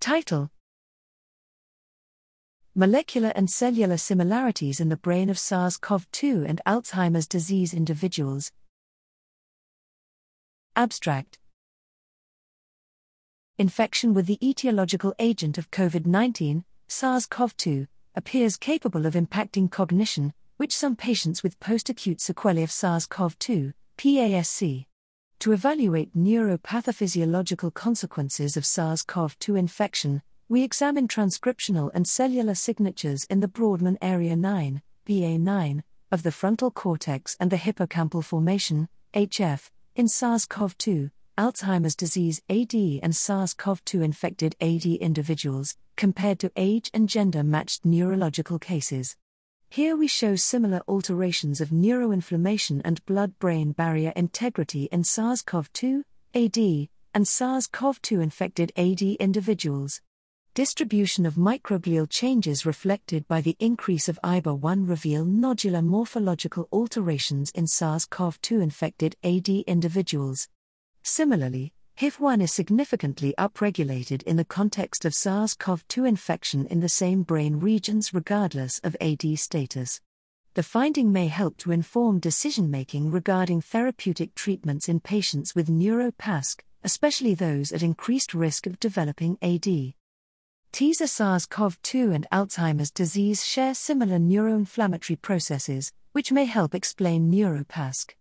Title Molecular and cellular similarities in the brain of SARS CoV 2 and Alzheimer's disease individuals. Abstract Infection with the etiological agent of COVID 19, SARS CoV 2, appears capable of impacting cognition, which some patients with post acute sequelae of SARS CoV 2, PASC. To evaluate neuropathophysiological consequences of SARS CoV 2 infection, we examine transcriptional and cellular signatures in the Brodmann Area 9, BA9, of the frontal cortex and the hippocampal formation, HF, in SARS CoV 2, Alzheimer's disease AD and SARS CoV 2 infected AD individuals, compared to age and gender matched neurological cases. Here we show similar alterations of neuroinflammation and blood brain barrier integrity in SARS CoV 2, AD, and SARS CoV 2 infected AD individuals. Distribution of microglial changes reflected by the increase of IBA1 reveal nodular morphological alterations in SARS CoV 2 infected AD individuals. Similarly, HIF1 is significantly upregulated in the context of SARS CoV 2 infection in the same brain regions regardless of AD status. The finding may help to inform decision making regarding therapeutic treatments in patients with neuropasc, especially those at increased risk of developing AD. TISA SARS CoV 2 and Alzheimer's disease share similar neuroinflammatory processes, which may help explain neuropasc.